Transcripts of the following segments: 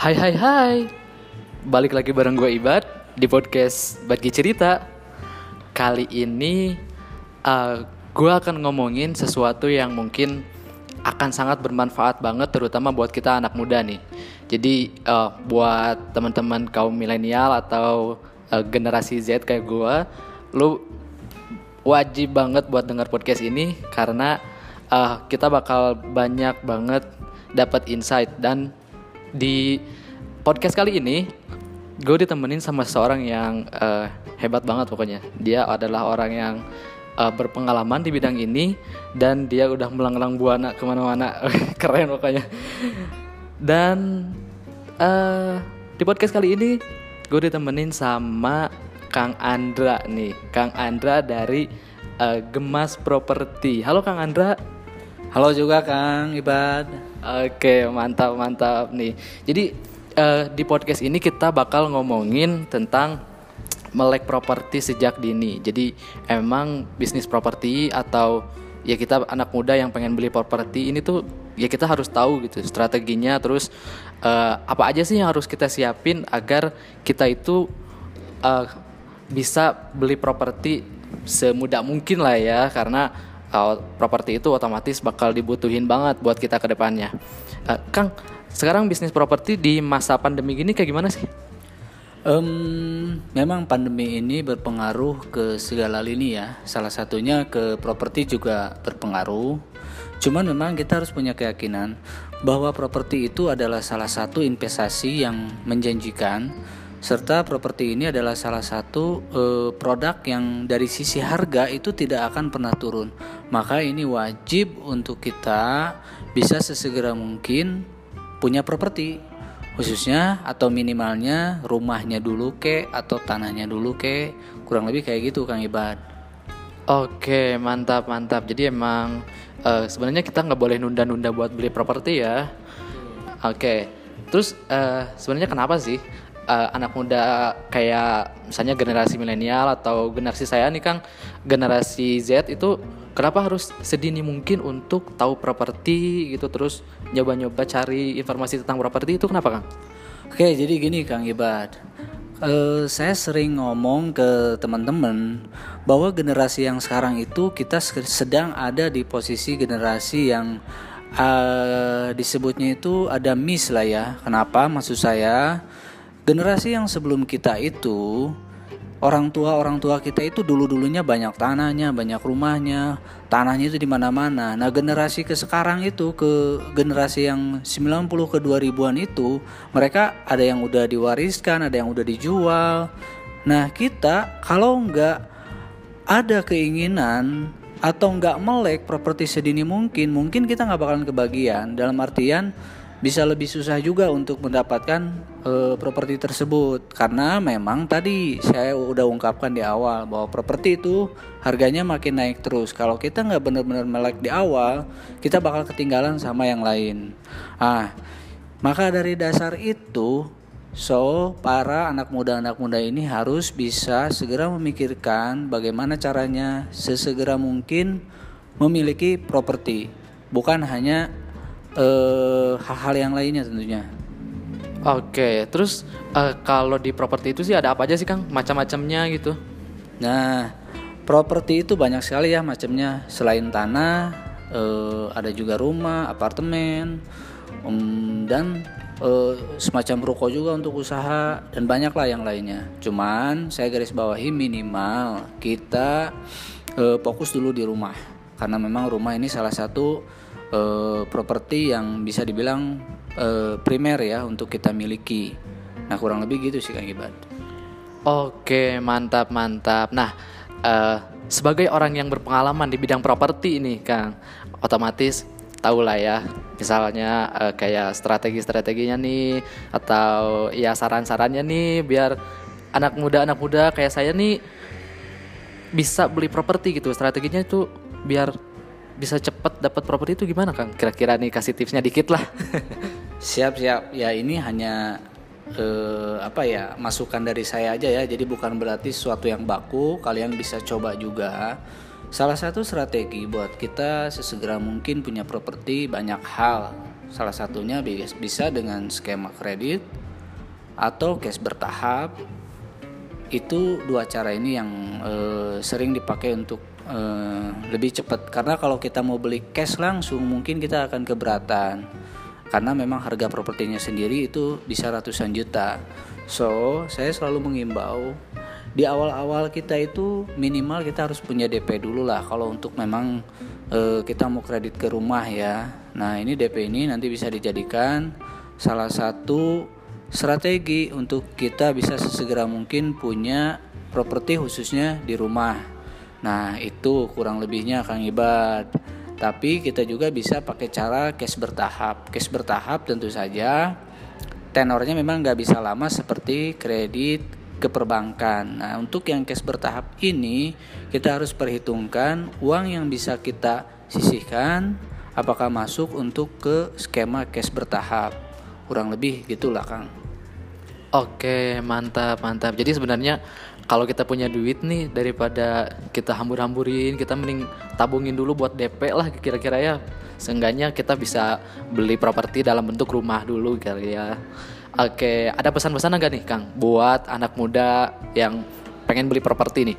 Hai hai hai. Balik lagi bareng gue Ibad Di podcast Bagi Cerita. Kali ini uh, Gue akan ngomongin sesuatu yang mungkin Akan sangat bermanfaat banget Terutama buat kita anak muda nih. Jadi uh, buat teman-teman kaum milenial Atau uh, generasi Z kayak gue Lu wajib banget buat denger podcast ini Karena uh, kita bakal banyak banget dapat insight dan di podcast kali ini gue ditemenin sama seorang yang uh, hebat banget pokoknya. Dia adalah orang yang uh, berpengalaman di bidang ini dan dia udah melanglang buana ke mana-mana. Keren pokoknya. Dan uh, di podcast kali ini gue ditemenin sama Kang Andra nih. Kang Andra dari uh, Gemas Properti. Halo Kang Andra. Halo juga Kang Ibad. Oke, mantap mantap nih. Jadi uh, di podcast ini kita bakal ngomongin tentang melek properti sejak dini. Jadi emang bisnis properti atau ya kita anak muda yang pengen beli properti ini tuh ya kita harus tahu gitu strateginya terus uh, apa aja sih yang harus kita siapin agar kita itu uh, bisa beli properti semudah mungkin lah ya karena uh, properti itu otomatis bakal dibutuhin banget buat kita ke depannya. Uh, Kang, sekarang bisnis properti di masa pandemi gini kayak gimana sih? Um, memang pandemi ini berpengaruh ke segala lini ya. Salah satunya ke properti juga berpengaruh. Cuman memang kita harus punya keyakinan bahwa properti itu adalah salah satu investasi yang menjanjikan serta properti ini adalah salah satu uh, produk yang dari sisi harga itu tidak akan pernah turun. Maka ini wajib untuk kita bisa sesegera mungkin punya properti khususnya atau minimalnya rumahnya dulu ke atau tanahnya dulu ke kurang lebih kayak gitu Kang Ibad. Oke mantap mantap jadi emang uh, sebenarnya kita nggak boleh nunda-nunda buat beli properti ya. Oke terus uh, sebenarnya kenapa sih uh, anak muda kayak misalnya generasi milenial atau generasi saya nih Kang generasi Z itu kenapa harus sedini mungkin untuk tahu properti gitu terus nyoba-nyoba cari informasi tentang properti itu kenapa Kang? Oke jadi gini Kang Ibad uh, saya sering ngomong ke teman-teman bahwa generasi yang sekarang itu kita sedang ada di posisi generasi yang uh, disebutnya itu ada miss lah ya. Kenapa? Maksud saya generasi yang sebelum kita itu orang tua orang tua kita itu dulu dulunya banyak tanahnya banyak rumahnya. Tanahnya itu di mana mana nah generasi ke sekarang itu ke generasi yang 90 ke 2000an itu mereka ada yang udah diwariskan ada yang udah dijual. Nah kita kalau nggak ada keinginan atau nggak melek properti sedini mungkin mungkin kita nggak bakalan kebagian. Dalam artian bisa lebih susah juga untuk mendapatkan uh, properti tersebut. Karena memang tadi saya udah ungkapkan di awal bahwa properti itu harganya makin naik terus. Kalau kita nggak benar-benar melek di awal kita bakal ketinggalan sama yang lain. Ah maka dari dasar itu so para anak muda anak muda ini harus bisa segera memikirkan bagaimana caranya sesegera mungkin memiliki properti. Bukan hanya eh, hal-hal yang lainnya tentunya. Oke, terus uh, kalau di properti itu sih ada apa aja sih Kang? Macam-macamnya gitu. Nah, properti itu banyak sekali ya macamnya. Selain tanah, uh, ada juga rumah, apartemen, um, dan uh, semacam ruko juga untuk usaha dan banyak lah yang lainnya. Cuman saya garis bawahi minimal kita uh, fokus dulu di rumah karena memang rumah ini salah satu uh, properti yang bisa dibilang uh, primer ya untuk kita miliki. Nah kurang lebih gitu sih Kang Ibad. Oke mantap mantap. Nah uh, sebagai orang yang berpengalaman di bidang properti ini Kang, otomatis tahu lah ya misalnya uh, kayak strategi-strateginya nih atau ya saran-sarannya nih biar anak muda anak muda kayak saya nih bisa beli properti gitu strateginya itu biar bisa cepet dapat properti itu gimana Kang? Kira-kira nih kasih tipsnya dikit lah. siap siap. Ya ini hanya eh, apa ya masukan dari saya aja ya. Jadi bukan berarti sesuatu yang baku. Kalian bisa coba juga. Salah satu strategi buat kita sesegera mungkin punya properti banyak hal. Salah satunya bisa dengan skema kredit atau cash bertahap. Itu dua cara ini yang eh, sering dipakai untuk eh, lebih cepat. Karena kalau kita mau beli cash langsung, mungkin kita akan keberatan. Karena memang harga propertinya sendiri itu bisa ratusan juta. So, saya selalu mengimbau di awal-awal kita itu minimal kita harus punya DP dulu lah kalau untuk memang e, kita mau kredit ke rumah ya. Nah, ini DP ini nanti bisa dijadikan salah satu strategi untuk kita bisa sesegera mungkin punya properti khususnya di rumah. Nah, itu kurang lebihnya Kang Ibad. Tapi kita juga bisa pakai cara cash bertahap. Cash bertahap tentu saja tenornya memang nggak bisa lama seperti kredit ke perbankan. Nah, untuk yang cash bertahap ini kita harus perhitungkan uang yang bisa kita sisihkan apakah masuk untuk ke skema cash bertahap. Kurang lebih gitulah, Kang. Oke, mantap, mantap. Jadi sebenarnya kalau kita punya duit nih daripada kita hambur-hamburin, kita mending tabungin dulu buat DP lah kira-kira ya. Seenggaknya kita bisa beli properti dalam bentuk rumah dulu kali ya. Oke ada pesan-pesan enggak nih Kang buat anak muda yang pengen beli properti nih?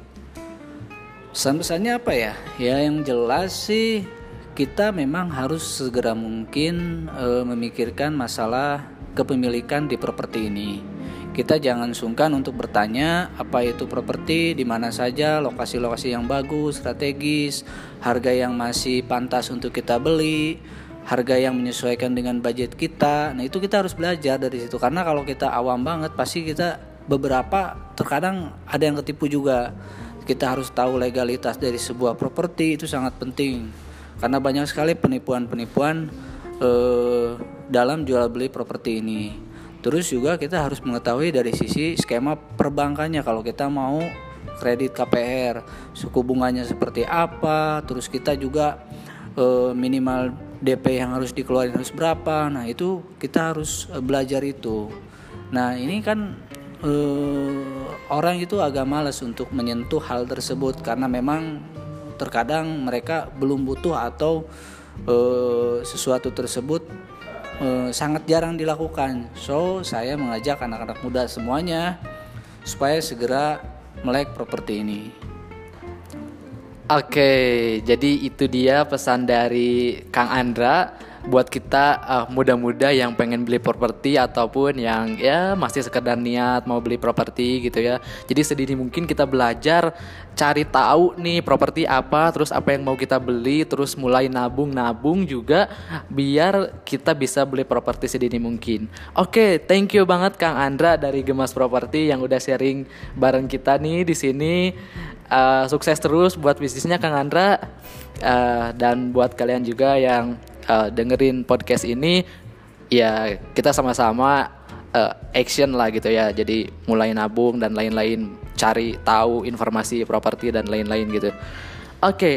Pesan-pesannya apa ya? Ya yang jelas sih kita memang harus segera mungkin e, memikirkan masalah kepemilikan di properti ini kita jangan sungkan untuk bertanya apa itu properti, di mana saja, lokasi-lokasi yang bagus, strategis, harga yang masih pantas untuk kita beli, harga yang menyesuaikan dengan budget kita. Nah, itu kita harus belajar dari situ karena kalau kita awam banget pasti kita beberapa terkadang ada yang ketipu juga. Kita harus tahu legalitas dari sebuah properti itu sangat penting. Karena banyak sekali penipuan-penipuan eh, dalam jual beli properti ini. Terus juga kita harus mengetahui dari sisi skema perbankannya kalau kita mau kredit KPR, suku bunganya seperti apa, terus kita juga e, minimal DP yang harus dikeluarin harus berapa. Nah, itu kita harus e, belajar itu. Nah, ini kan e, orang itu agak males untuk menyentuh hal tersebut karena memang terkadang mereka belum butuh atau e, sesuatu tersebut eh, sangat jarang dilakukan. So, saya mengajak anak-anak muda semuanya supaya segera melek properti ini. Oke, jadi itu dia pesan dari Kang Andra buat kita uh, muda-muda yang pengen beli properti ataupun yang ya masih sekedar niat mau beli properti gitu ya. Jadi sedini mungkin kita belajar cari tahu nih properti apa, terus apa yang mau kita beli, terus mulai nabung-nabung juga biar kita bisa beli properti sedini mungkin. Oke, thank you banget Kang Andra dari Gemas Properti yang udah sharing bareng kita nih di sini. Uh, sukses terus buat bisnisnya Kang Andra uh, dan buat kalian juga yang uh, dengerin podcast ini ya kita sama-sama uh, action lah gitu ya. Jadi mulai nabung dan lain-lain cari tahu informasi properti dan lain-lain gitu. Oke okay,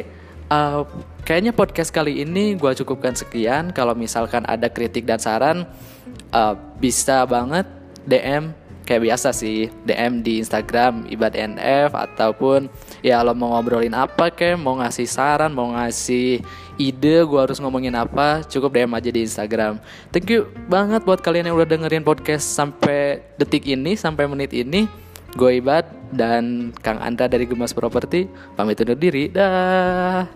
uh, kayaknya podcast kali ini gue cukupkan sekian. Kalau misalkan ada kritik dan saran uh, bisa banget DM kayak biasa sih DM di Instagram ibad NF ataupun ya lo mau ngobrolin apa kayak mau ngasih saran mau ngasih ide gue harus ngomongin apa cukup DM aja di Instagram. Thank you banget buat kalian yang udah dengerin podcast sampai detik ini sampai menit ini. Gue Ibad dan Kang Andra dari Gemas Property pamit undur diri dah